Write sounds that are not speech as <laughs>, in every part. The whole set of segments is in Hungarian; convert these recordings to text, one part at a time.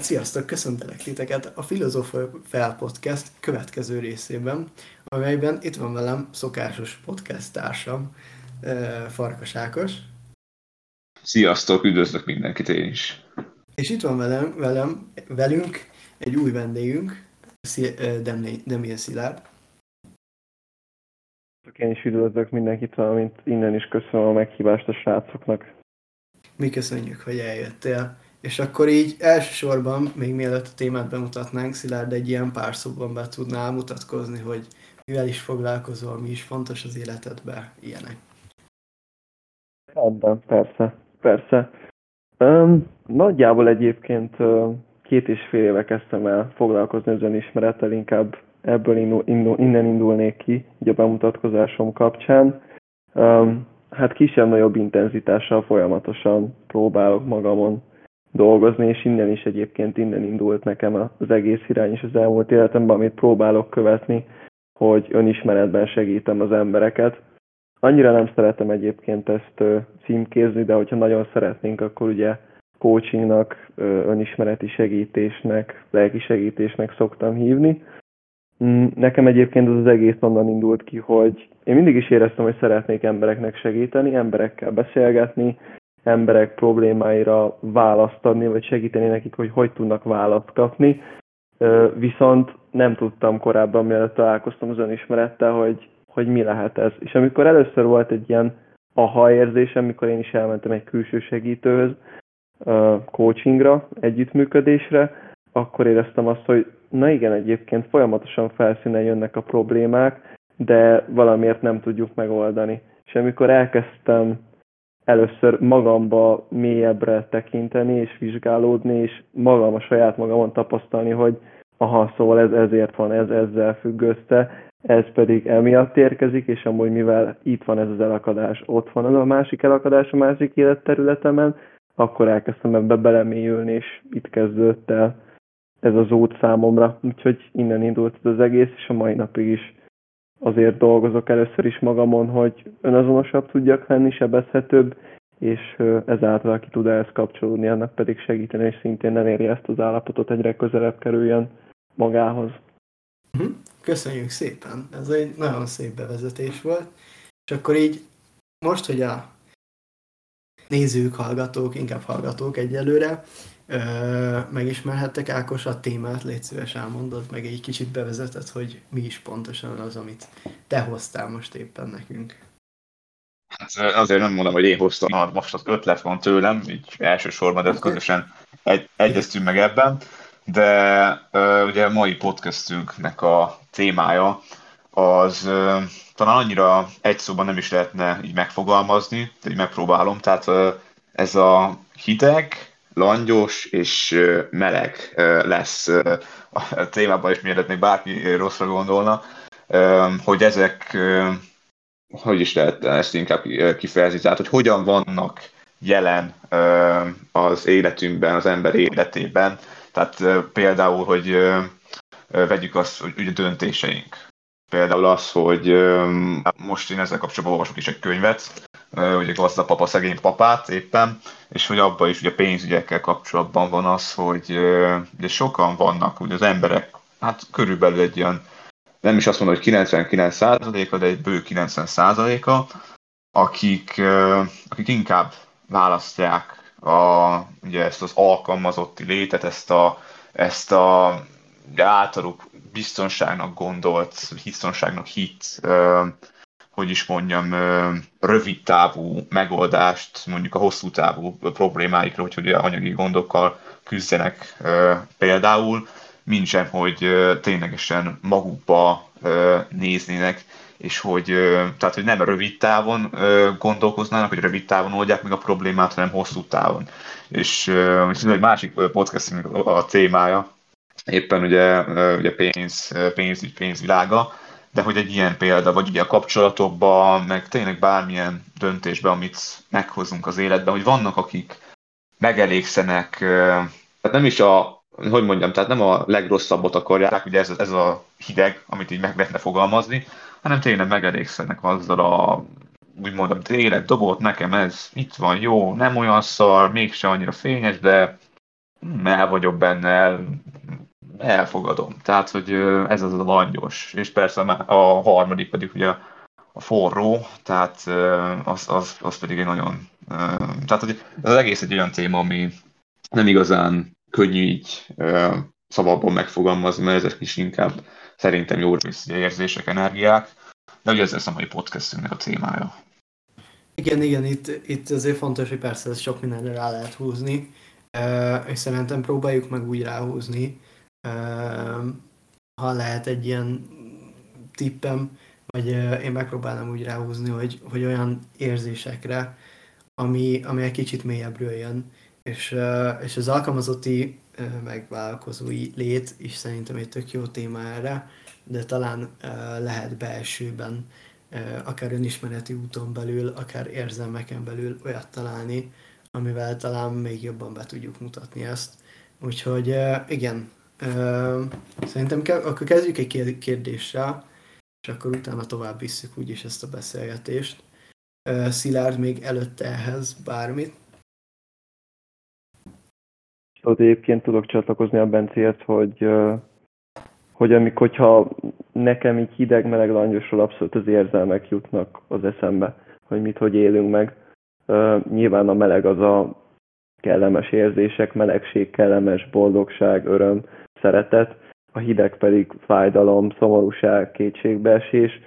hát sziasztok, köszöntelek titeket a Filozófia Fel Podcast következő részében, amelyben itt van velem szokásos podcast társam, Farkas Ákos. Sziasztok, üdvözlök mindenkit én is. És itt van velem, velem velünk egy új vendégünk, Demil Szilárd. Én is üdvözlök mindenkit, valamint innen is köszönöm a meghívást a srácoknak. Mi köszönjük, hogy eljöttél. És akkor így elsősorban, még mielőtt a témát bemutatnánk, Szilárd egy ilyen pár szóban be tudnál mutatkozni, hogy mivel is foglalkozol, mi is fontos az életedben, ilyenek. Rendben, persze, persze. Um, nagyjából egyébként két és fél éve kezdtem el foglalkozni az önismerettel, inkább ebből indul, indul, innen indulnék ki, így a bemutatkozásom kapcsán. Um, hát kisebb-nagyobb intenzitással folyamatosan próbálok magamon dolgozni, és innen is egyébként innen indult nekem az egész irány is az elmúlt életemben, amit próbálok követni, hogy önismeretben segítem az embereket. Annyira nem szeretem egyébként ezt címkézni, de hogyha nagyon szeretnénk, akkor ugye coachingnak, önismereti segítésnek, lelki segítésnek szoktam hívni. Mm, nekem egyébként az, az egész onnan indult ki, hogy én mindig is éreztem, hogy szeretnék embereknek segíteni, emberekkel beszélgetni, emberek problémáira választ adni, vagy segíteni nekik, hogy hogy tudnak választ kapni. Viszont nem tudtam korábban, mielőtt találkoztam az önismerettel, hogy, hogy mi lehet ez. És amikor először volt egy ilyen aha érzésem, amikor én is elmentem egy külső segítőhöz, coachingra, együttműködésre, akkor éreztem azt, hogy na igen, egyébként folyamatosan felszínen jönnek a problémák, de valamiért nem tudjuk megoldani. És amikor elkezdtem először magamba mélyebbre tekinteni és vizsgálódni, és magam a saját magamon tapasztalni, hogy aha, szóval ez ezért van, ez ezzel függ össze, ez pedig emiatt érkezik, és amúgy mivel itt van ez az elakadás, ott van az a másik elakadás a másik életterületemen, akkor elkezdtem ebbe belemélyülni, és itt kezdődött el ez az út számomra. Úgyhogy innen indult az egész, és a mai napig is azért dolgozok először is magamon, hogy önazonosabb tudjak lenni, sebezhetőbb, és ezáltal aki tud ehhez kapcsolódni, annak pedig segíteni, és szintén nem éri ezt az állapotot, egyre közelebb kerüljön magához. Mhm. Köszönjük szépen! Ez egy nagyon szép bevezetés volt. És akkor így most, hogy a nézők, hallgatók, inkább hallgatók egyelőre, megismerhettek Ákos a témát, légy szíves elmondod, meg egy kicsit bevezetett, hogy mi is pontosan az, amit te hoztál most éppen nekünk. Hát azért nem mondom, hogy én hoztam, most az ötlet van tőlem, így elsősorban, de közösen egy, egyeztünk meg ebben, de ugye a mai podcastünknek a témája az talán annyira egy szóban nem is lehetne így megfogalmazni, de így megpróbálom, tehát ez a hideg, langyos és meleg lesz a témában is, mielőtt még bárki rosszra gondolna, hogy ezek, hogy is lehet ezt inkább kifejezni, tehát hogy hogyan vannak jelen az életünkben, az ember életében, tehát például, hogy vegyük azt, hogy ugye döntéseink. Például az, hogy most én ezzel kapcsolatban olvasok is egy könyvet, ugye gazda papa, szegény papát éppen, és hogy abban is ugye pénzügyekkel kapcsolatban van az, hogy ugye sokan vannak, ugye az emberek, hát körülbelül egy ilyen, nem is azt mondom, hogy 99%-a, de egy bő 90%-a, akik, akik inkább választják a, ugye ezt az alkalmazotti létet, ezt a, ezt a általuk biztonságnak gondolt, biztonságnak hit hogy is mondjam, rövid távú megoldást mondjuk a hosszú távú problémáikra, hogy, hogy anyagi gondokkal küzdenek például, mint sem, hogy ténylegesen magukba néznének, és hogy, tehát, hogy nem rövid távon gondolkoznának, hogy rövid távon oldják meg a problémát, hanem hosszú távon. És, és egy másik podcast a témája, éppen ugye, ugye pénz, pénzügy, pénzvilága, de hogy egy ilyen példa, vagy ugye a kapcsolatokban, meg tényleg bármilyen döntésben, amit meghozunk az életben, hogy vannak, akik megelégszenek, tehát nem is a, hogy mondjam, tehát nem a legrosszabbot akarják, ugye ez, ez a hideg, amit így meg lehetne fogalmazni, hanem tényleg megelégszenek azzal a úgy mondom, tényleg dobott nekem ez, itt van, jó, nem olyan szar, mégse annyira fényes, de el vagyok benne, el, elfogadom. Tehát, hogy ez az a langyos. És persze a harmadik pedig ugye a forró, tehát az, az, az pedig egy nagyon... Tehát, hogy az egész egy olyan téma, ami nem igazán könnyű így szavakban megfogalmazni, mert ezek is inkább szerintem jó érzések, energiák, de ugye ez lesz a mai podcastünknek a témája. Igen, igen, itt, itt azért fontos, hogy persze ez sok mindenre rá lehet húzni, és szerintem próbáljuk meg úgy ráhúzni, ha lehet egy ilyen tippem, vagy én megpróbálom úgy ráhúzni, hogy, hogy olyan érzésekre, ami, ami egy kicsit mélyebbről jön, és, és az alkalmazotti meg vállalkozói lét is szerintem egy tök jó téma erre, de talán lehet belsőben, akár önismereti úton belül, akár érzelmeken belül olyat találni, amivel talán még jobban be tudjuk mutatni ezt. Úgyhogy igen, szerintem akkor kezdjük egy kérdéssel, és akkor utána tovább visszük úgyis ezt a beszélgetést. Szilárd még előtte ehhez bármit? Ott egyébként tudok csatlakozni a Bencéhez, hogy, hogy amikor, hogyha nekem így hideg-meleg langyosról abszolút az érzelmek jutnak az eszembe, hogy mit, hogy élünk meg. Nyilván a meleg az a kellemes érzések, melegség, kellemes boldogság, öröm, szeretet, a hideg pedig fájdalom, szomorúság, kétségbeesés,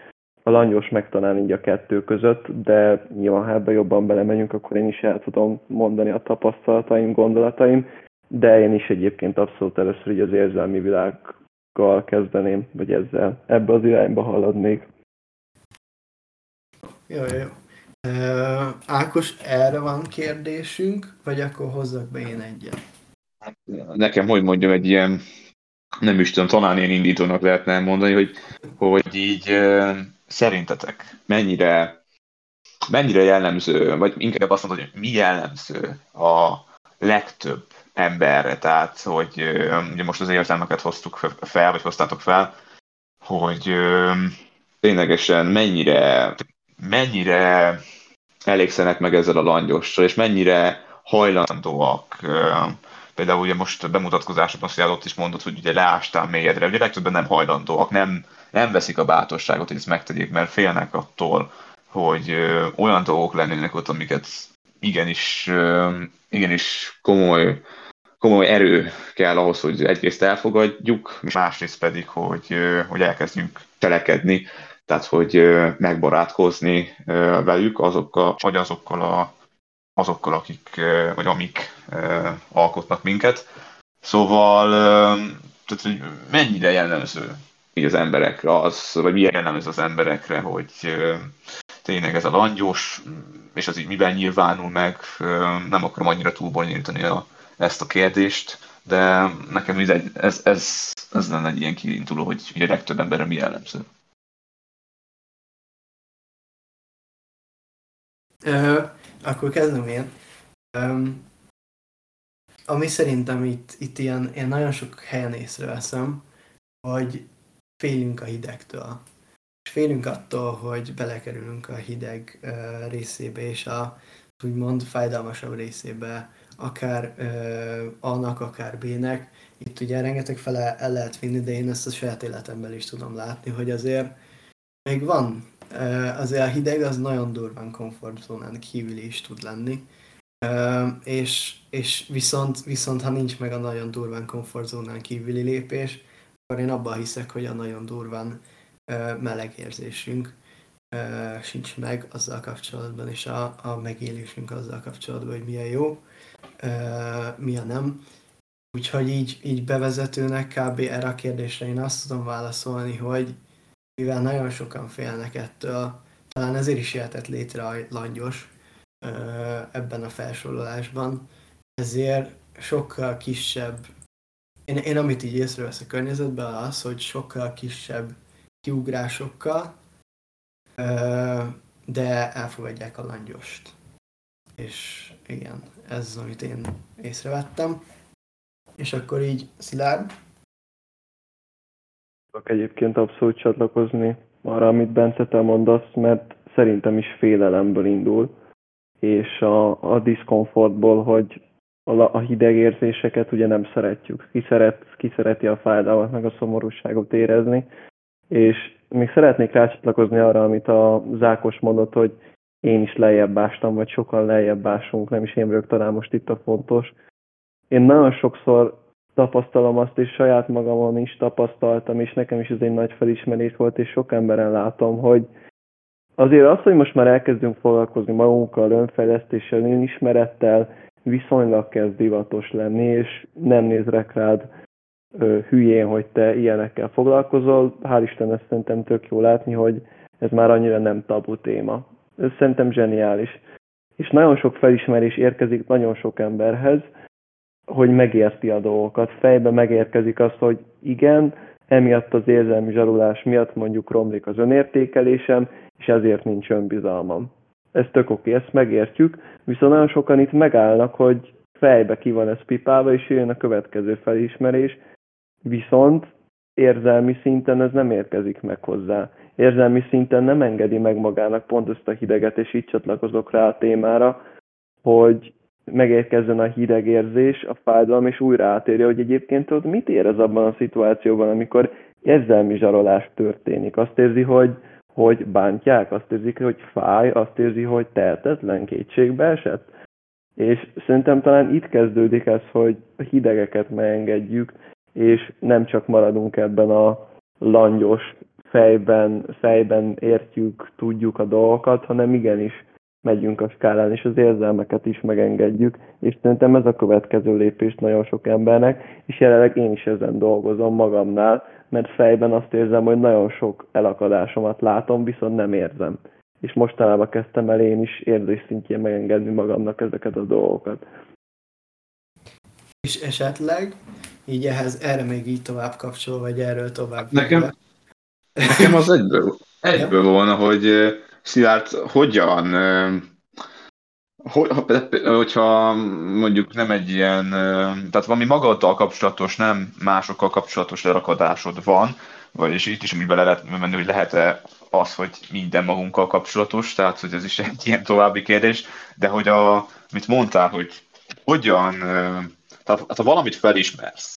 a langyos meg talán így a kettő között, de nyilván ha ebbe jobban belemegyünk, akkor én is el tudom mondani a tapasztalataim, gondolataim, de én is egyébként abszolút először így az érzelmi világgal kezdeném, vagy ezzel ebbe az irányba haladnék. Jó, jó. Uh, Ákos, erre van kérdésünk, vagy akkor hozzak be én egyet? Nekem, hogy mondjam, egy ilyen, nem is tudom, talán ilyen indítónak lehetne mondani, hogy, hogy így szerintetek mennyire, mennyire jellemző, vagy inkább azt mondod, hogy mi jellemző a legtöbb emberre, tehát hogy ugye most az érzelmeket hoztuk fel, vagy hoztátok fel, hogy ténylegesen mennyire, mennyire elégszenek meg ezzel a langyossal, és mennyire hajlandóak például ugye most azt ott is mondott, hogy ugye leástál mélyedre, ugye legtöbben nem hajlandóak, nem, nem veszik a bátorságot, hogy ezt megtegyék, mert félnek attól, hogy ö, olyan dolgok lennének ott, amiket igenis, ö, igenis komoly komoly erő kell ahhoz, hogy egyrészt elfogadjuk, másrészt pedig, hogy, hogy elkezdjünk telekedni, tehát hogy megbarátkozni velük, azokkal, vagy azokkal, a, azokkal akik, vagy amik alkotnak minket. Szóval, tehát, hogy mennyire jellemző így az emberekre az, vagy milyen jellemző az emberekre, hogy tényleg ez a langyos, és az így miben nyilvánul meg, nem akarom annyira túlbonyolítani a ezt a kérdést, de nekem ez, ez, ez, ez lenne egy ilyen kiinduló, hogy ugye legtöbb emberre mi jellemző. Uh, akkor kezdem én. Um, ami szerintem itt, itt ilyen, ilyen nagyon sok helyen észreveszem, hogy félünk a hidegtől. És félünk attól, hogy belekerülünk a hideg uh, részébe, és a úgymond fájdalmasabb részébe akár ö, A-nak, akár B-nek. Itt ugye rengeteg fele el lehet vinni, de én ezt a saját életemben is tudom látni, hogy azért még van. Ö, azért a hideg az nagyon durván komfortzónán kívül is tud lenni. És, és viszont, viszont, ha nincs meg a nagyon durván komfortzónán kívüli lépés, akkor én abban hiszek, hogy a nagyon durván ö, meleg érzésünk sincs meg azzal kapcsolatban, és a, a megélésünk azzal kapcsolatban, hogy milyen jó mi a nem. Úgyhogy így, így bevezetőnek kb. erre a kérdésre én azt tudom válaszolni, hogy mivel nagyon sokan félnek ettől, talán ezért is jöhetett létre a langyos ebben a felsorolásban, ezért sokkal kisebb, én, én amit így észrevesz a környezetben az, hogy sokkal kisebb kiugrásokkal, de elfogadják a langyost. És igen, ez az, amit én észrevettem. És akkor így Szilárd? Tudok egyébként abszolút csatlakozni arra, amit Bence te mondasz, mert szerintem is félelemből indul, és a, a diszkomfortból, hogy a, hideg érzéseket ugye nem szeretjük. Ki, szeret, ki szereti a fájdalmat, meg a szomorúságot érezni. És még szeretnék rácsatlakozni arra, amit a Zákos mondott, hogy én is lejjebb ástam, vagy sokan lejjebb ásunk, nem is én vagyok talán most itt a fontos. Én nagyon sokszor tapasztalom azt, és saját magamon is tapasztaltam, és nekem is ez egy nagy felismerés volt, és sok emberen látom, hogy azért az, hogy most már elkezdünk foglalkozni magunkkal, önfejlesztéssel, önismerettel, viszonylag kezd divatos lenni, és nem nézrek rád ö, hülyén, hogy te ilyenekkel foglalkozol. Hál' Isten ezt szerintem tök jó látni, hogy ez már annyira nem tabu téma. Ez szerintem zseniális. És nagyon sok felismerés érkezik nagyon sok emberhez, hogy megérti a dolgokat. Fejbe megérkezik az, hogy igen, emiatt az érzelmi zsarulás miatt mondjuk romlik az önértékelésem, és ezért nincs önbizalmam. Ez tök oké, ezt megértjük, viszont nagyon sokan itt megállnak, hogy fejbe ki van ez pipálva, és jön a következő felismerés, viszont érzelmi szinten ez nem érkezik meg hozzá. Érzelmi szinten nem engedi meg magának pont ezt a hideget, és így csatlakozok rá a témára, hogy megérkezzen a hideg érzés, a fájdalom, és újra átérje, hogy egyébként ott mit érez abban a szituációban, amikor érzelmi zsarolás történik. Azt érzi, hogy, hogy bántják, azt érzi, hogy fáj, azt érzi, hogy tehetetlen, kétségbe esett. És szerintem talán itt kezdődik ez, hogy a hidegeket megengedjük, és nem csak maradunk ebben a langyos fejben, fejben értjük, tudjuk a dolgokat, hanem igenis megyünk a skálán, és az érzelmeket is megengedjük, és szerintem ez a következő lépés nagyon sok embernek, és jelenleg én is ezen dolgozom magamnál, mert fejben azt érzem, hogy nagyon sok elakadásomat látom, viszont nem érzem. És mostanában kezdtem el én is érzés szintjén megengedni magamnak ezeket a dolgokat. És esetleg így ehhez, erre még így tovább kapcsol, vagy erről tovább. Nekem, nekem az egyből, <laughs> egyből volna, hogy Szilárd, hogyan, hogyha mondjuk nem egy ilyen, tehát valami magaddal kapcsolatos, nem másokkal kapcsolatos lerakadásod van, vagyis itt is úgy bele lehet menni, hogy lehet-e az, hogy minden magunkkal kapcsolatos, tehát hogy ez is egy ilyen további kérdés, de hogy a, mit mondtál, hogy hogyan, tehát ha valamit felismersz,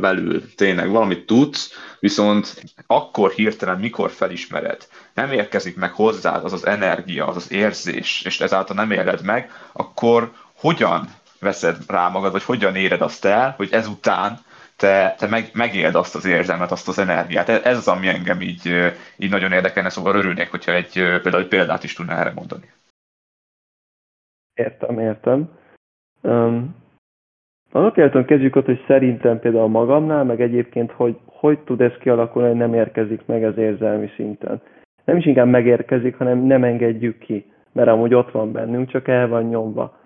belül tényleg valamit tudsz, viszont akkor hirtelen, mikor felismered, nem érkezik meg hozzád az az energia, az az érzés, és ezáltal nem éled meg, akkor hogyan veszed rá magad, vagy hogyan éred azt el, hogy ezután te, te meg, megéld azt az érzelmet, azt az energiát. Ez az, ami engem így, így nagyon érdekelne, szóval örülnék, hogyha egy, például egy példát is tudná erre mondani. Értem, értem. Annak értem kezdjük ott, hogy szerintem például magamnál, meg egyébként, hogy hogy tud ez kialakulni, hogy nem érkezik meg az érzelmi szinten. Nem is inkább megérkezik, hanem nem engedjük ki, mert amúgy ott van bennünk, csak el van nyomva.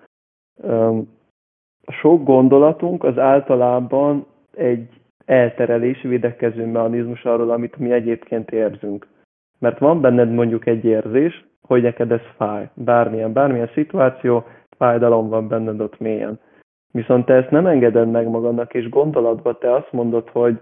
A sok gondolatunk az általában egy elterelés, védekező mechanizmus arról, amit mi egyébként érzünk. Mert van benned mondjuk egy érzés, hogy neked ez fáj. Bármilyen, bármilyen szituáció, fájdalom van benned ott mélyen Viszont te ezt nem engeded meg magadnak, és gondolatban te azt mondod, hogy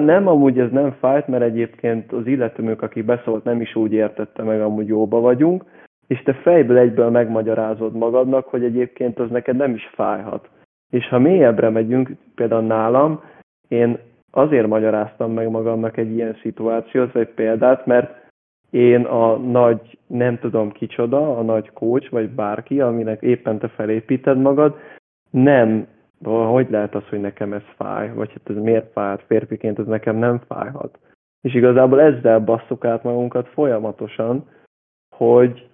nem, amúgy ez nem fájt, mert egyébként az illetőmök, aki beszólt, nem is úgy értette meg, amúgy jóba vagyunk, és te fejből egyből megmagyarázod magadnak, hogy egyébként az neked nem is fájhat. És ha mélyebbre megyünk, például nálam, én azért magyaráztam meg magamnak egy ilyen szituációt, vagy példát, mert én a nagy, nem tudom kicsoda, a nagy coach, vagy bárki, aminek éppen te felépíted magad, nem, hogy lehet az, hogy nekem ez fáj, vagy hát ez miért fáj, hát férfiként ez nekem nem fájhat. És igazából ezzel basszuk át magunkat folyamatosan, hogy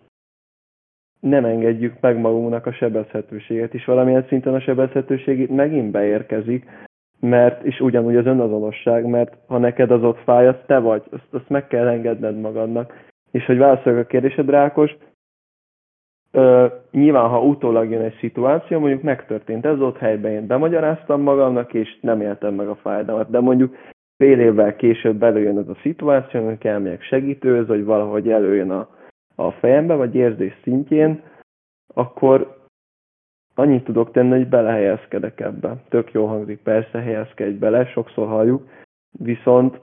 nem engedjük meg magunknak a sebezhetőséget, és valamilyen szinten a sebezhetőség itt megint beérkezik, mert, és ugyanúgy az önazonosság, mert ha neked az ott fáj, az te vagy, azt, azt meg kell engedned magadnak. És hogy válaszoljak a kérdésedre, Ákos, Ö, nyilván, ha utólag jön egy szituáció, mondjuk megtörtént ez ott helyben, én bemagyaráztam magamnak, és nem éltem meg a fájdalmat, de mondjuk fél évvel később előjön ez a szituáció, amikor elmegyek segítőhöz, vagy valahogy előjön a, a fejembe, vagy érzés szintjén, akkor annyit tudok tenni, hogy belehelyezkedek ebbe. Tök jó hangzik, persze helyezkedj bele, sokszor halljuk, viszont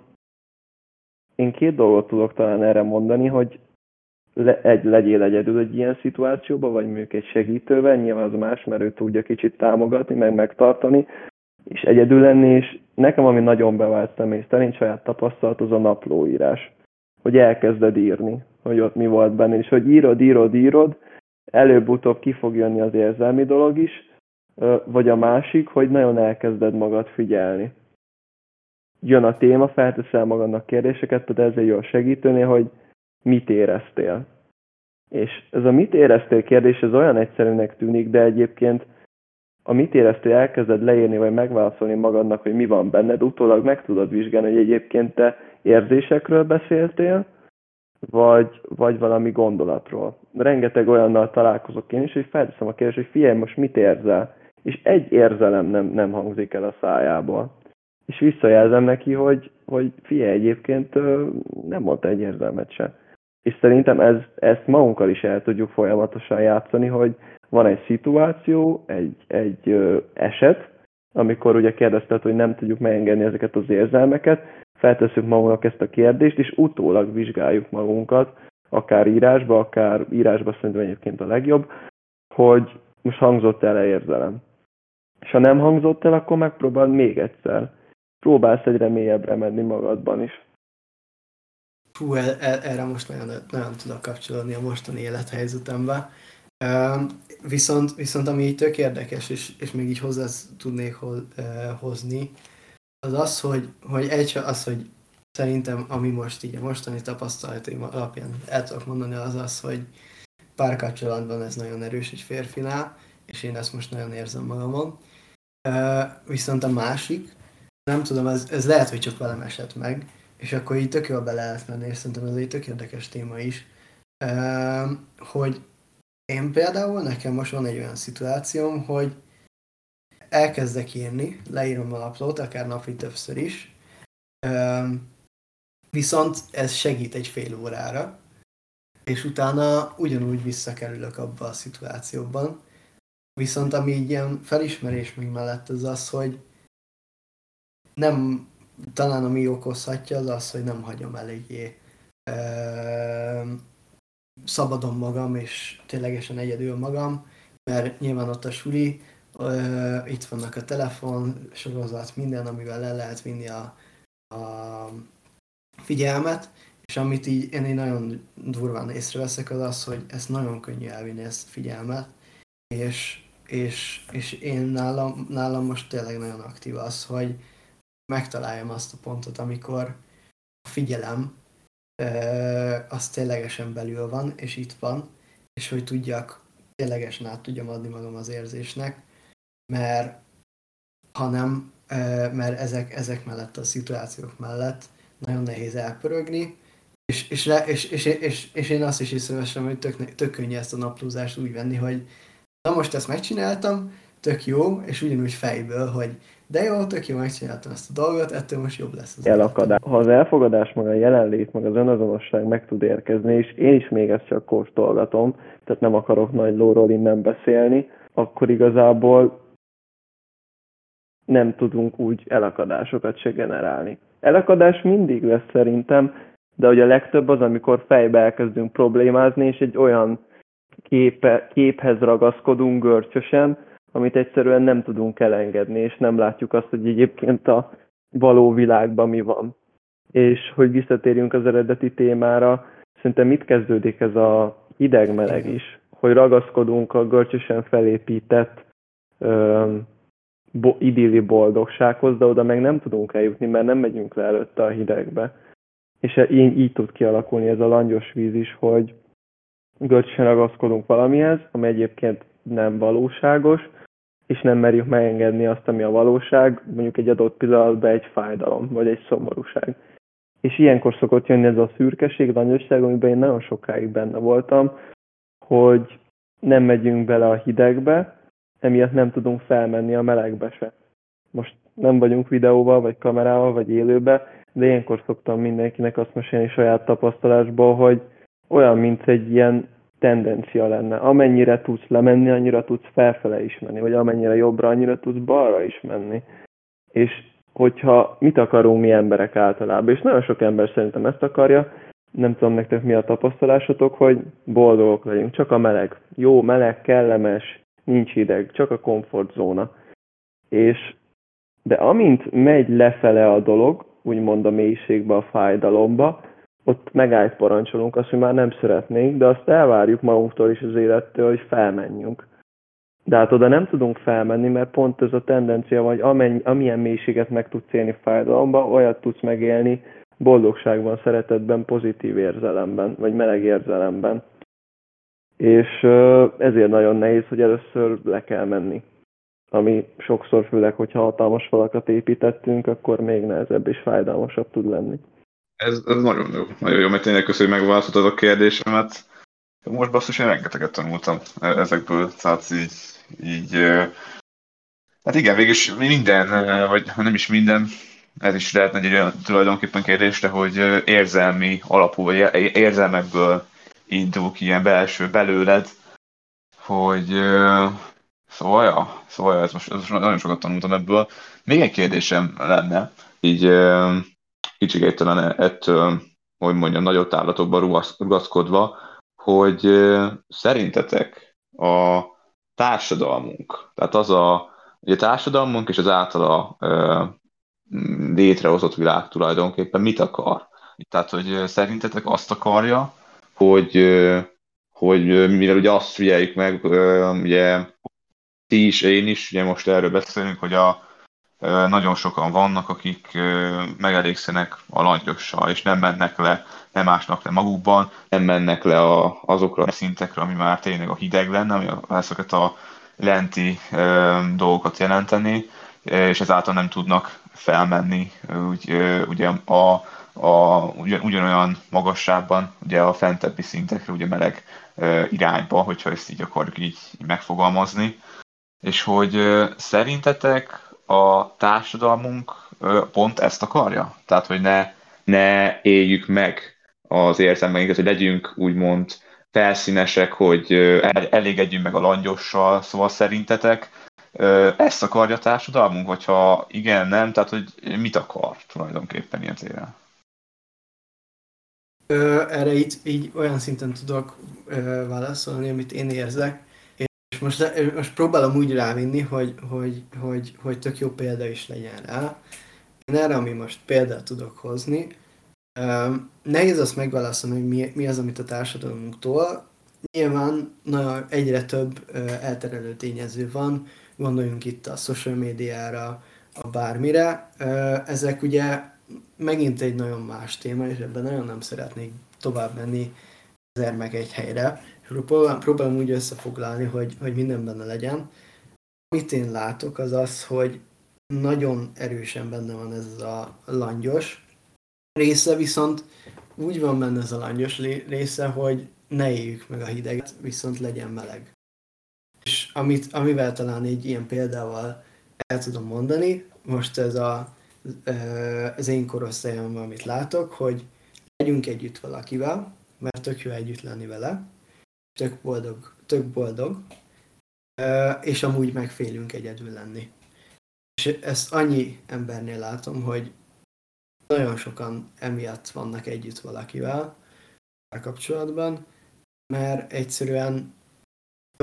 én két dolgot tudok talán erre mondani, hogy le, egy, legyél egyedül egy ilyen szituációban, vagy mondjuk egy segítővel, nyilván az más, mert ő tudja kicsit támogatni, meg megtartani, és egyedül lenni, és nekem ami nagyon bevált személy szerint saját tapasztalat, az a naplóírás. Hogy elkezded írni, hogy ott mi volt benne, és hogy írod, írod, írod, előbb-utóbb ki fog jönni az érzelmi dolog is, vagy a másik, hogy nagyon elkezded magad figyelni. Jön a téma, felteszel magadnak kérdéseket, de ezzel jól segítőnél, hogy mit éreztél. És ez a mit éreztél kérdés, ez olyan egyszerűnek tűnik, de egyébként a mit éreztél elkezded leírni, vagy megválaszolni magadnak, hogy mi van benned, utólag meg tudod vizsgálni, hogy egyébként te érzésekről beszéltél, vagy, vagy valami gondolatról. Rengeteg olyannal találkozok én is, hogy felteszem a kérdést, hogy figyelj, most mit érzel? És egy érzelem nem, nem hangzik el a szájából. És visszajelzem neki, hogy, hogy figyelj, egyébként nem mondta egy érzelmet se. És szerintem ez, ezt magunkkal is el tudjuk folyamatosan játszani, hogy van egy szituáció, egy, egy ö, eset, amikor ugye kérdezted, hogy nem tudjuk megengedni ezeket az érzelmeket, feltesszük magunknak ezt a kérdést, és utólag vizsgáljuk magunkat, akár írásba, akár írásba szerintem egyébként a legjobb, hogy most hangzott el érzelem. És ha nem hangzott el, akkor megpróbáld még egyszer. Próbálsz egyre mélyebbre menni magadban is. Hú, el, el, erre most nagyon, nagyon tudok kapcsolódni a mostani élethelyzetembe. Viszont, viszont ami így tök érdekes, és, és még így hozzá tudnék hozni, az az, hogy, hogy egy az, hogy szerintem, ami most így a mostani tapasztalataim alapján el tudok mondani, az az, hogy párkapcsolatban ez nagyon erős egy férfinál, és én ezt most nagyon érzem magamon. Viszont a másik, nem tudom, ez, ez lehet, hogy csak velem esett meg, és akkor így tök jól be lehet menni, és szerintem ez egy tök érdekes téma is, hogy én például, nekem most van egy olyan szituációm, hogy elkezdek írni, leírom a naplót, akár napi többször is, viszont ez segít egy fél órára, és utána ugyanúgy visszakerülök abba a szituációban. Viszont ami így ilyen felismerés még mellett az az, hogy nem, talán ami okozhatja az az, hogy nem hagyom eléggé szabadon magam, és ténylegesen egyedül magam, mert nyilván ott a suli, itt vannak a telefon, sorozat, minden, amivel le lehet vinni a, a figyelmet, és amit így én így nagyon durván észreveszek, az az, hogy ez nagyon könnyű elvinni ezt a figyelmet, és, és, és én nálam, nálam most tényleg nagyon aktív az, hogy megtaláljam azt a pontot, amikor a figyelem az ténylegesen belül van, és itt van, és hogy tudjak, ténylegesen át tudjam adni magam az érzésnek, mert hanem, mert ezek, ezek mellett a szituációk mellett nagyon nehéz elpörögni, és, és, és, és, és, és én azt is észreveszem, hogy tök, tök könnyű ezt a naplózást úgy venni, hogy na most ezt megcsináltam, tök jó, és ugyanúgy fejből, hogy de jó, tök jó, megcsináltam ezt a dolgot, ettől most jobb lesz az Elakadás. Ha az elfogadás, meg a jelenlét, meg az önazonosság meg tud érkezni, és én is még ezt csak kóstolgatom, tehát nem akarok nagy lóról innen beszélni, akkor igazából nem tudunk úgy elakadásokat se generálni. Elakadás mindig lesz szerintem, de hogy a legtöbb az, amikor fejbe elkezdünk problémázni, és egy olyan képe, képhez ragaszkodunk görcsösen, amit egyszerűen nem tudunk elengedni, és nem látjuk azt, hogy egyébként a való világban mi van. És hogy visszatérjünk az eredeti témára, szerintem mit kezdődik ez a hideg-meleg is, hogy ragaszkodunk a görcsösen felépített öm, bo- idilli boldogsághoz, de oda meg nem tudunk eljutni, mert nem megyünk le előtte a hidegbe. És e- így, így tud kialakulni ez a langyos víz is, hogy görcsösen ragaszkodunk valamihez, ami egyébként nem valóságos, és nem merjük megengedni azt, ami a valóság, mondjuk egy adott pillanatban egy fájdalom, vagy egy szomorúság. És ilyenkor szokott jönni ez a szürkeség, langyosság, amiben én nagyon sokáig benne voltam, hogy nem megyünk bele a hidegbe, emiatt nem tudunk felmenni a melegbe se. Most nem vagyunk videóval, vagy kamerával, vagy élőbe, de ilyenkor szoktam mindenkinek azt mesélni saját tapasztalásból, hogy olyan, mint egy ilyen tendencia lenne. Amennyire tudsz lemenni, annyira tudsz felfele is menni, vagy amennyire jobbra, annyira tudsz balra is menni. És hogyha mit akarunk mi emberek általában, és nagyon sok ember szerintem ezt akarja, nem tudom nektek mi a tapasztalásotok, hogy boldogok legyünk, csak a meleg. Jó, meleg, kellemes, nincs hideg, csak a komfortzóna. És, de amint megy lefele a dolog, úgymond a mélységbe, a fájdalomba, ott megállt parancsolunk azt, hogy már nem szeretnénk, de azt elvárjuk magunktól is az élettől, hogy felmenjünk. De hát oda nem tudunk felmenni, mert pont ez a tendencia, hogy amennyi, amilyen mélységet meg tudsz élni fájdalomba, olyat tudsz megélni boldogságban, szeretetben, pozitív érzelemben, vagy meleg érzelemben. És ezért nagyon nehéz, hogy először le kell menni. Ami sokszor, főleg, hogyha hatalmas falakat építettünk, akkor még nehezebb és fájdalmasabb tud lenni. Ez, ez nagyon jó, nagyon jó, mert tényleg köszönöm, hogy megválaszoltad a kérdésemet. Most basszus, én rengeteget tanultam ezekből, tehát így, így hát igen, végülis minden, vagy nem is minden, ez is lehetne egy olyan tulajdonképpen kérdés, de hogy érzelmi alapú, vagy érzelmekből indul ki ilyen belső belőled, hogy szóval, ja, szóval ja, ez most, ez most nagyon sokat tanultam ebből. Még egy kérdésem lenne, így kicsit talán ettől, hogy mondjam, nagyobb távlatokban rugaszkodva, hogy szerintetek a társadalmunk, tehát az a, ugye a társadalmunk és az általa létrehozott világ tulajdonképpen mit akar? Tehát, hogy szerintetek azt akarja, hogy, hogy mivel ugye azt figyeljük meg, ugye ti is, én is, ugye most erről beszélünk, hogy a, nagyon sokan vannak, akik megelégszenek a langyossal, és nem mennek le, nem ásnak le magukban, nem mennek le a, azokra a szintekre, ami már tényleg a hideg lenne, ami ezeket a lenti dolgokat jelenteni, és ezáltal nem tudnak felmenni úgy, ugye a, a, ugyan, ugyanolyan magasságban, ugye a fentebbi szintekre, ugye meleg irányba, hogyha ezt így akarjuk így megfogalmazni. És hogy szerintetek a társadalmunk pont ezt akarja? Tehát, hogy ne, ne éljük meg az érzelmeinket, hogy legyünk úgymond felszínesek, hogy elégedjünk meg a langyossal, szóval szerintetek ezt akarja a társadalmunk, vagy ha igen, nem, tehát hogy mit akar tulajdonképpen ilyen téren? Erre így, így olyan szinten tudok válaszolni, amit én érzek, most, most próbálom úgy rávinni, hogy, hogy, hogy, hogy tök jó példa is legyen rá. Én erre, ami most példát tudok hozni, nehéz azt megválaszolni, hogy mi, mi az, amit a társadalmunktól. Nyilván nagyon egyre több elterelő tényező van, gondoljunk itt a social médiára, a bármire. Ezek ugye megint egy nagyon más téma, és ebben nagyon nem szeretnék tovább menni ezer meg egy helyre. És próbálom, próbálom úgy összefoglalni, hogy, hogy minden benne legyen. Amit én látok, az az, hogy nagyon erősen benne van ez a langyos része, viszont úgy van benne ez a langyos része, hogy ne éljük meg a hideget, viszont legyen meleg. És amit, amivel talán egy ilyen példával el tudom mondani, most ez a, az én korosztályomban, amit látok, hogy legyünk együtt valakivel, mert tök jó együtt lenni vele, tök boldog, tök boldog, és amúgy megfélünk egyedül lenni. És ezt annyi embernél látom, hogy nagyon sokan emiatt vannak együtt valakivel kapcsolatban, mert egyszerűen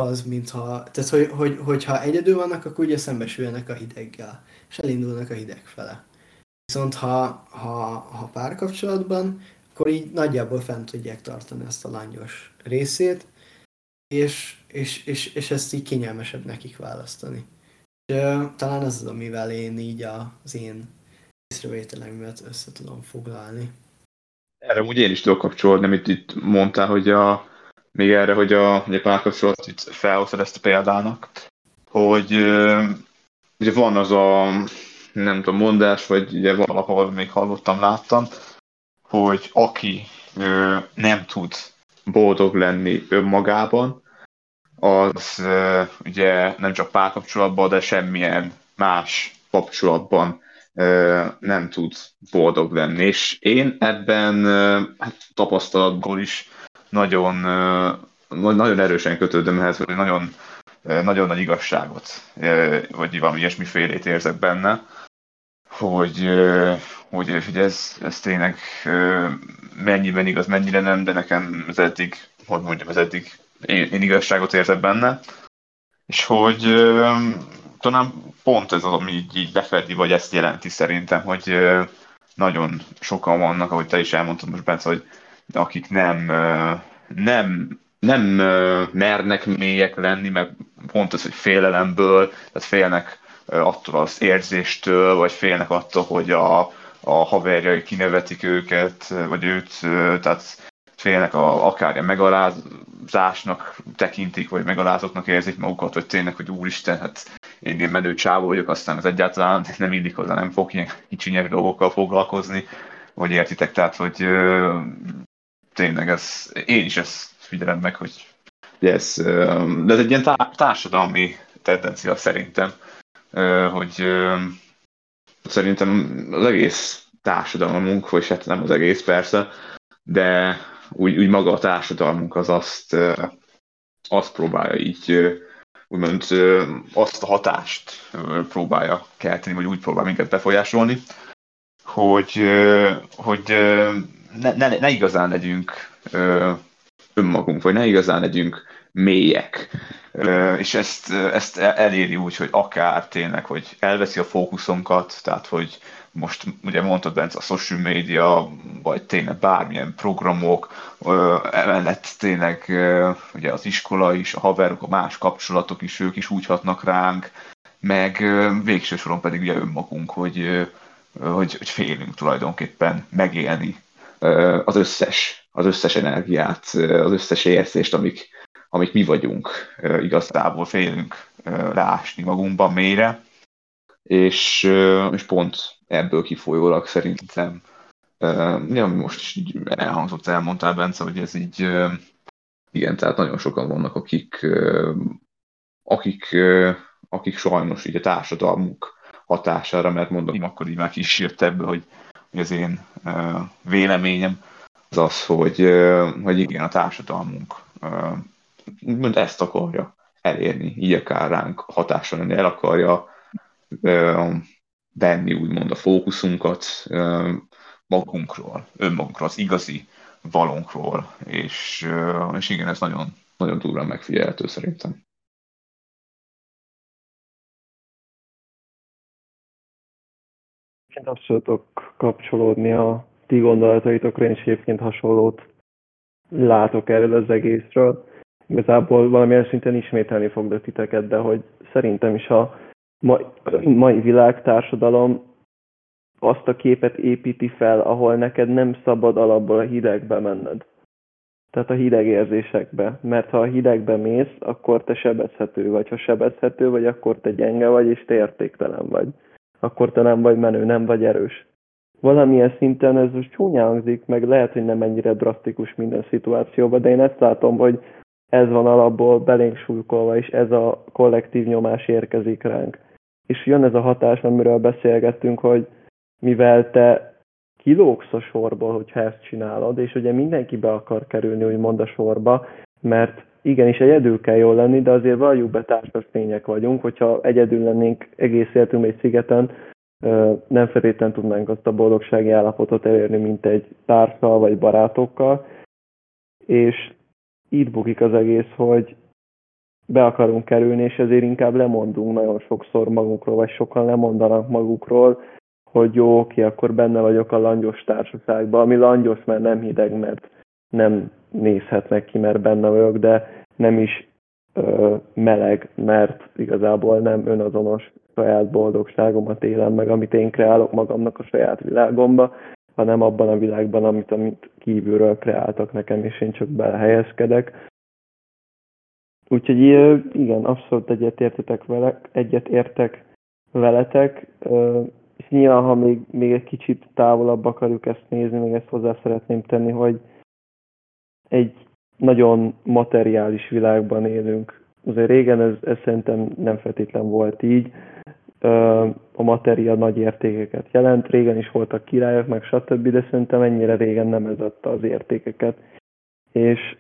az, mintha, tehát hogy, hogy, hogyha egyedül vannak, akkor ugye szembesülnek a hideggel, és elindulnak a hideg fele. Viszont ha, ha, ha párkapcsolatban, akkor így nagyjából fent tudják tartani ezt a langyos részét, és, és, és, és ezt így kényelmesebb nekik választani. És, talán ez az, amivel én így az én észrevételeimet össze tudom foglalni. Erre úgy én is tudok kapcsolódni, amit itt mondtál, hogy a, még erre, hogy a, hogy a párkapcsolat itt felhoztad ezt a példának, hogy ugye van az a, nem tudom, mondás, vagy ugye valahol még hallottam, láttam, hogy aki ö, nem tud boldog lenni önmagában, az ö, ugye nem csak párkapcsolatban, de semmilyen más kapcsolatban ö, nem tud boldog lenni. És én ebben ö, hát, tapasztalatból is nagyon, nagyon erősen kötődöm ehhez, hogy nagyon, nagyon nagy igazságot, vagy valami ilyesmifélét érzek benne, hogy, hogy, hogy ez, ez tényleg mennyiben igaz, mennyire nem, de nekem ez eddig, hogy mondjam, ez eddig én, én igazságot érzek benne, és hogy talán pont ez az, ami így, így lefedi, vagy ezt jelenti szerintem, hogy nagyon sokan vannak, ahogy te is elmondtad most, Bence, hogy akik nem, nem, nem mernek mélyek lenni, meg pont az, hogy félelemből, tehát félnek attól az érzéstől, vagy félnek attól, hogy a, a haverjai kinevetik őket, vagy őt, tehát félnek a, akár ilyen megalázásnak tekintik, vagy megalázottnak érzik magukat, vagy tényleg, hogy úristen, hát én ilyen menő csávó vagyok, aztán az egyáltalán nem illik hozzá, nem fog ilyen kicsi dolgokkal foglalkozni, vagy értitek, tehát, hogy ö, tényleg ez, én is ezt figyelem meg, hogy ez, de ez egy ilyen társadalmi tendencia szerintem, hogy szerintem az egész társadalmunk, vagy hát nem az egész persze, de úgy, úgy maga a társadalmunk az azt, azt próbálja így, úgymond azt a hatást próbálja kelteni, vagy úgy próbál minket befolyásolni, hogy, hogy ne, ne, ne igazán legyünk önmagunk, vagy ne igazán legyünk mélyek. És ezt, ezt eléri úgy, hogy akár tényleg, hogy elveszi a fókuszunkat, tehát hogy most ugye mondtad Bence a social media, vagy tényleg bármilyen programok, emellett tényleg ugye az iskola is, a haverok, a más kapcsolatok is, ők is úgy hatnak ránk, meg végső soron pedig ugye önmagunk, hogy, hogy, hogy félünk tulajdonképpen megélni az összes, az összes energiát, az összes érzést, amik, amik mi vagyunk, igazából félünk leásni magunkban mélyre, és, és pont ebből kifolyólag szerintem, ja, most is elhangzott, elmondtál Bence, hogy ez így, igen, tehát nagyon sokan vannak, akik, akik, akik sajnos így a társadalmuk hatására, mert mondom, akkor így már kísért ebből, hogy, hogy az én véleményem az az, hogy, hogy igen, a társadalmunk úgymond ezt akarja elérni, így akár ránk hatással lenni, el akarja venni úgymond a fókuszunkat magunkról, önmagunkról, az igazi valónkról, és, és igen, ez nagyon, nagyon durván megfigyelhető szerintem. Én abszolút tudok kapcsolódni a ti gondolataitokra, én is egyébként hasonlót látok erről az egészről. Igazából valamilyen szinten ismételni foglak titeket, de hogy szerintem is a mai, mai világtársadalom azt a képet építi fel, ahol neked nem szabad alapból a hidegbe menned. Tehát a hideg érzésekbe. Mert ha a hidegbe mész, akkor te sebezhető vagy. Ha sebezhető vagy, akkor te gyenge vagy, és te értéktelen vagy. Akkor te nem vagy menő, nem vagy erős. Valamilyen szinten ez most csúnya hangzik, meg lehet, hogy nem ennyire drasztikus minden szituációban, de én ezt látom, hogy ez van alapból belénk súlykolva, és ez a kollektív nyomás érkezik ránk. És jön ez a hatás, amiről beszélgettünk, hogy mivel te kilógsz a sorból, hogyha ezt csinálod, és ugye mindenki be akar kerülni, úgymond a sorba, mert igenis egyedül kell jól lenni, de azért valljuk be társas lények vagyunk, hogyha egyedül lennénk egész életünk egy szigeten, nem feltétlenül tudnánk azt a boldogsági állapotot elérni, mint egy társal vagy barátokkal, és itt bukik az egész, hogy be akarunk kerülni, és ezért inkább lemondunk nagyon sokszor magukról, vagy sokan lemondanak magukról, hogy jó, oké, akkor benne vagyok a langyos társaságban, ami langyos, mert nem hideg, mert nem nézhetnek ki, mert benne vagyok, de nem is ö, meleg, mert igazából nem önazonos saját boldogságomat élem meg, amit én kreálok magamnak a saját világomba, hanem abban a világban, amit, amit kívülről kreáltak nekem, és én csak belehelyezkedek. Úgyhogy igen, abszolút egyetértetek vele, egyet értek veletek, és nyilván, ha még, még egy kicsit távolabb akarjuk ezt nézni, még ezt hozzá szeretném tenni, hogy egy nagyon materiális világban élünk. Azért régen ez, ez szerintem nem feltétlen volt így. A matéria nagy értékeket jelent, régen is voltak királyok, meg stb., de szerintem ennyire régen nem ez adta az értékeket. És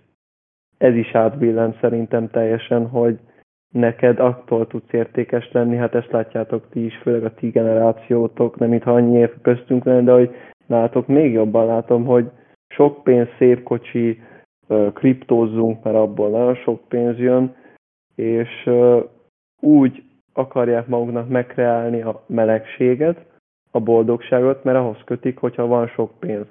ez is átbillent szerintem teljesen, hogy neked attól tudsz értékes lenni, hát ezt látjátok ti is, főleg a ti generációtok, nem itt annyi év köztünk lenne, de hogy látok, még jobban látom, hogy sok pénz, szép kocsi, kriptózzunk, mert abból nagyon sok pénz jön, és úgy akarják maguknak megkreálni a melegséget, a boldogságot, mert ahhoz kötik, hogyha van sok pénz.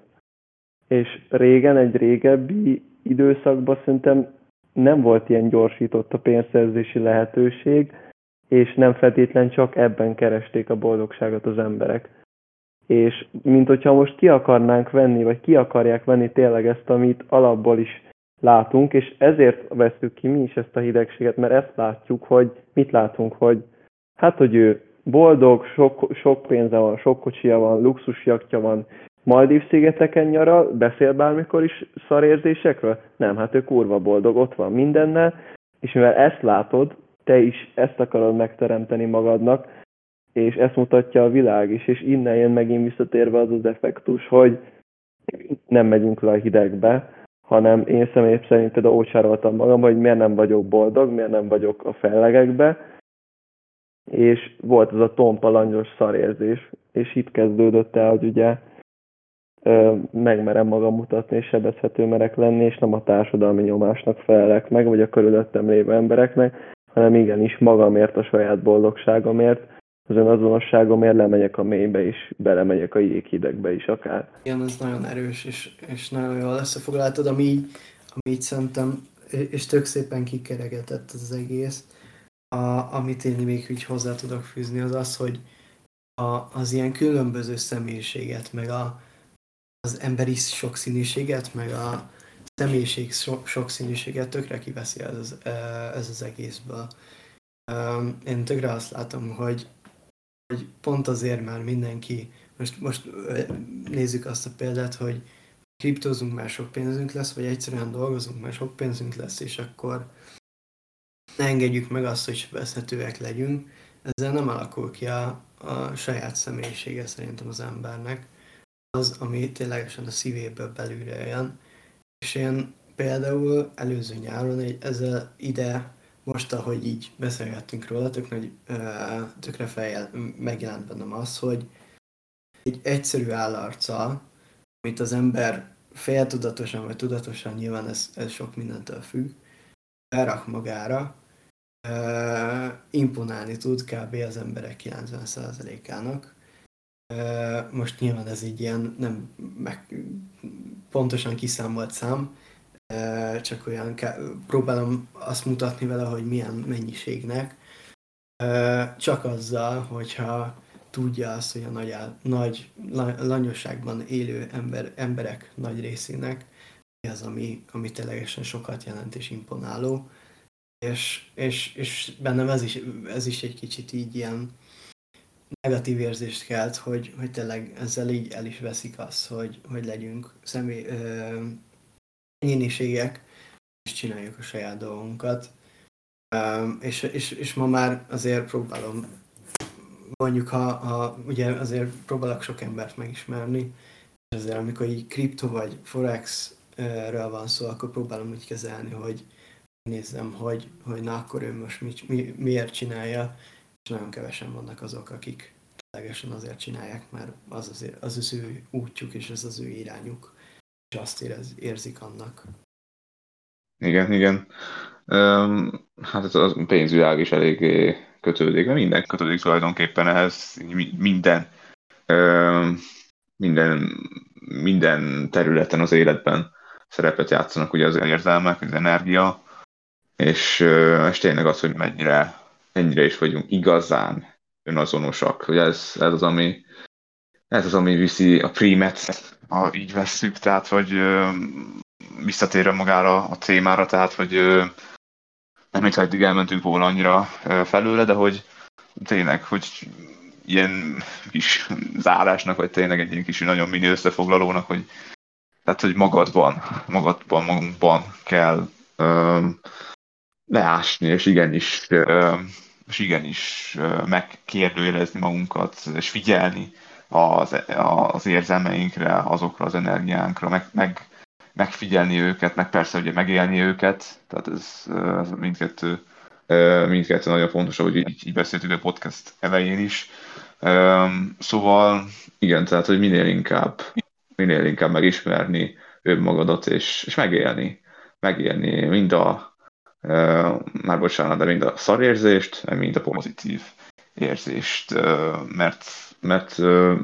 És régen, egy régebbi időszakban szerintem nem volt ilyen gyorsított a pénzszerzési lehetőség, és nem feltétlen csak ebben keresték a boldogságot az emberek. És mint hogyha most ki akarnánk venni, vagy ki akarják venni tényleg ezt, amit alapból is látunk, és ezért veszük ki mi is ezt a hidegséget, mert ezt látjuk, hogy mit látunk, hogy hát, hogy ő boldog, sok, sok pénze van, sok kocsia van, luxusjaktja van, Maldív szigeteken nyaral, beszél bármikor is szarérzésekről? Nem, hát ő kurva boldog, ott van mindennel, és mivel ezt látod, te is ezt akarod megteremteni magadnak, és ezt mutatja a világ is, és innen jön megint visszatérve az az effektus, hogy nem megyünk le a hidegbe, hanem én személy szerint például ócsároltam magam, hogy miért nem vagyok boldog, miért nem vagyok a fellegekbe, és volt ez a tompa langyos szarérzés, és itt kezdődött el, hogy ugye megmerem magam mutatni, és sebezhető merek lenni, és nem a társadalmi nyomásnak felelek meg, vagy a körülöttem lévő embereknek, hanem igenis magamért, a saját boldogságomért, az azonosságomért lemegyek a mélybe is, belemegyek a jéghidegbe is akár. Igen, ez nagyon erős, és, és nagyon jól összefoglaltad, ami így, ami így szerintem, és tök szépen kikeregetett az egész. A, amit én még így hozzá tudok fűzni, az az, hogy a, az ilyen különböző személyiséget, meg a, az emberi sokszínűséget, meg a személyiség sokszínűséget tökre kiveszi ez az, ez az egészből. Én tökre azt látom, hogy, hogy pont azért már mindenki, most, most nézzük azt a példát, hogy kriptózunk, már sok pénzünk lesz, vagy egyszerűen dolgozunk, már sok pénzünk lesz, és akkor ne engedjük meg azt, hogy sebezhetőek legyünk. Ezzel nem alakul ki a, a saját személyisége szerintem az embernek az, ami ténylegesen a szívéből belülre jön. És én például előző nyáron egy, ezzel ide, most ahogy így beszélgettünk róla, tök nagy, tökre fejjel megjelent bennem az, hogy egy egyszerű állarccal, amit az ember féltudatosan vagy tudatosan, nyilván ez, ez sok mindentől függ, elrak magára, uh, imponálni tud kb. az emberek 90%-ának, most nyilván ez így ilyen nem meg, pontosan kiszámolt szám, csak olyan próbálom azt mutatni vele, hogy milyen mennyiségnek. Csak azzal, hogyha tudja azt, hogy a nagy, nagy lanyosságban élő ember, emberek nagy részének mi az, ami, ami ténylegesen sokat jelent és imponáló. És, és, és bennem ez is, ez is egy kicsit így ilyen negatív érzést kelt, hogy, hogy tényleg ezzel így el is veszik azt, hogy, hogy legyünk személy, ö, egyéniségek, és csináljuk a saját dolgunkat. Ö, és, és, és ma már azért próbálom, mondjuk ha, ha ugye azért próbálok sok embert megismerni, és azért amikor így kripto vagy forex-ről van szó, akkor próbálom úgy kezelni, hogy nézzem, hogy, hogy na akkor ő most mi, mi, miért csinálja, és nagyon kevesen vannak azok, akik ténylegesen azért csinálják, mert az, azért, az az ő útjuk, és ez az ő irányuk, és azt érez, érzik annak. Igen, igen. Um, hát a pénzvilág is elég kötődik, mert minden kötődik tulajdonképpen ehhez, minden, um, minden, minden területen az életben szerepet játszanak ugye az érzelmek, az energia, és, és tényleg az, hogy mennyire mennyire is vagyunk igazán önazonosak, hogy ez, ez az, ami ez az, ami viszi a prímet, ha így vesszük, tehát, hogy visszatérve magára a témára, tehát, hogy nem mintha eddig elmentünk volna annyira felőle, de hogy tényleg, hogy ilyen kis zárásnak, vagy tényleg egy ilyen kis nagyon mini összefoglalónak, hogy tehát, hogy magadban, magadban, magunkban kell ö, leásni, és igenis és igenis megkérdőjelezni magunkat, és figyelni az, az érzelmeinkre, azokra az energiánkra, meg, meg, megfigyelni őket, meg persze ugye megélni őket, tehát ez, ez mindkettő mindkettő nagyon fontos, ahogy így, így beszéltük a podcast elején is. Szóval igen, tehát, hogy minél inkább, minél inkább megismerni önmagadat, és, és megélni. Megélni mind a, már bocsánat, de mind a szarérzést, mind a pozitív érzést, mert, mert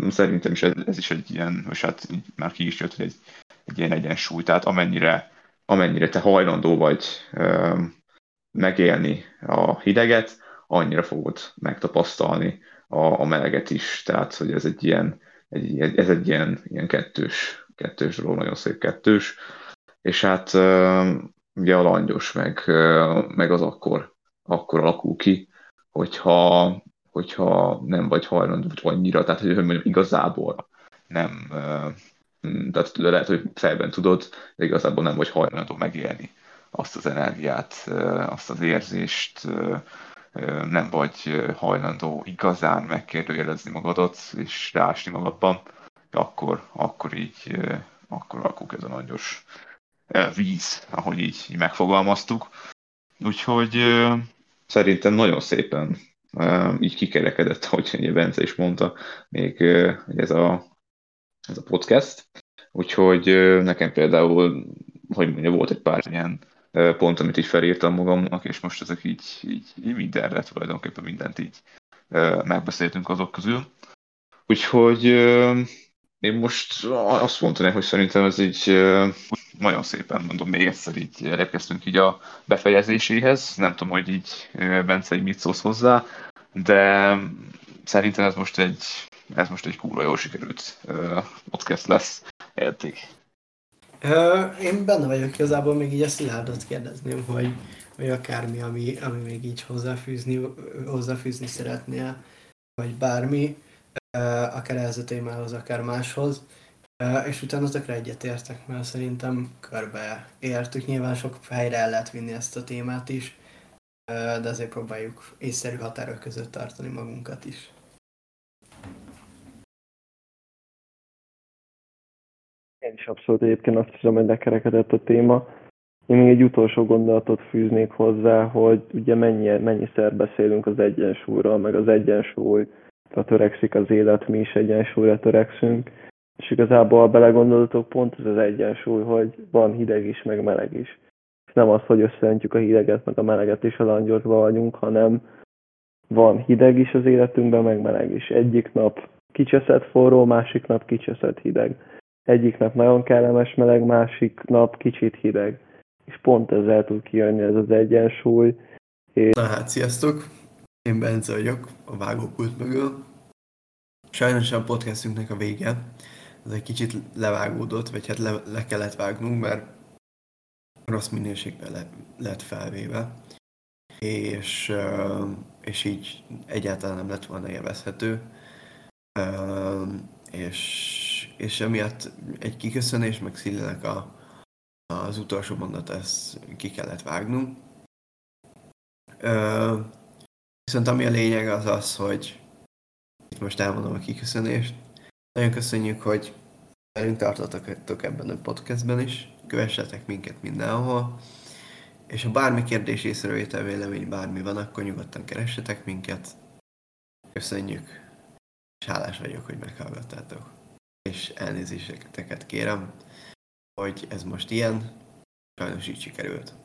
szerintem is ez, ez is egy ilyen, és hát már ki is jött, hogy egy, egy ilyen egyensúly, tehát amennyire, amennyire te hajlandó vagy megélni a hideget, annyira fogod megtapasztalni a, a meleget is. Tehát, hogy ez egy ilyen, egy, ez egy ilyen, ilyen kettős, kettős dolog, nagyon szép kettős. És hát ugye a langyos meg, meg az akkor, akkor alakul ki, hogyha, hogyha nem vagy hajlandó, vagy annyira, tehát hogy mondjam, igazából nem, tehát lehet, hogy fejben tudod, de igazából nem vagy hajlandó megélni azt az energiát, azt az érzést, nem vagy hajlandó igazán megkérdőjelezni magadat és rásni magadban, akkor, akkor így akkor alakul ez a nagyos víz, ahogy így, megfogalmaztuk. Úgyhogy szerintem nagyon szépen így kikerekedett, ahogy Bence is mondta, még ez a, ez a podcast. Úgyhogy nekem például, hogy mondja, volt egy pár ilyen pont, amit így felírtam magamnak, és most ezek így, így, így mindenre tulajdonképpen mindent így megbeszéltünk azok közül. Úgyhogy én most azt mondanám, hogy szerintem ez így nagyon szépen, mondom, még egyszer így elérkeztünk így a befejezéséhez. Nem tudom, hogy így Bence, így mit szólsz hozzá, de szerintem ez most egy, ez most egy kúra jól sikerült podcast lesz eddig. Én benne vagyok igazából, még így a Szilárdot kérdezném, hogy, hogy akármi, ami, ami még így hozzáfűzni, hozzáfűzni szeretnél, vagy bármi, akár ehhez a témához, akár máshoz, és utána azokra egyetértek, mert szerintem körbe értük. Nyilván sok helyre el lehet vinni ezt a témát is, de azért próbáljuk észszerű határok között tartani magunkat is. Én is abszolút egyébként azt hiszem, hogy lekerekedett a téma. Én még egy utolsó gondolatot fűznék hozzá, hogy ugye mennyi, mennyiszer beszélünk az egyensúlyról, meg az egyensúly törekszik az élet, mi is egyensúlyra törekszünk. És igazából, belegondoltok, pont ez az egyensúly, hogy van hideg is, meg meleg is. És nem az, hogy összeöntjük a hideget, meg a meleget is a langyosba vagyunk, hanem van hideg is az életünkben, meg meleg is. Egyik nap kicseszett forró, másik nap kicseszett hideg egyik nap nagyon kellemes meleg, másik nap kicsit hideg. És pont ezzel tud kijönni ez az egyensúly. És... Na hát, sziasztok! Én Bence vagyok, a vágókult mögül. Sajnos a podcastünknek a vége. Ez egy kicsit levágódott, vagy hát le, le kellett vágnunk, mert rossz minőségben le, lett felvéve. És, és így egyáltalán nem lett volna élvezhető. És és emiatt egy kiköszönés, meg Szilinek a, az utolsó mondat, ezt ki kellett vágnunk. Viszont ami a lényeg az az, hogy most elmondom a kiköszönést. Nagyon köszönjük, hogy velünk tartottatok ebben a podcastben is. Kövessetek minket mindenhol. És ha bármi kérdés, észrevétel, vélemény, bármi van, akkor nyugodtan keressetek minket. Köszönjük, és hálás vagyok, hogy meghallgattátok és elnézéseket kérem, hogy ez most ilyen, sajnos így sikerült.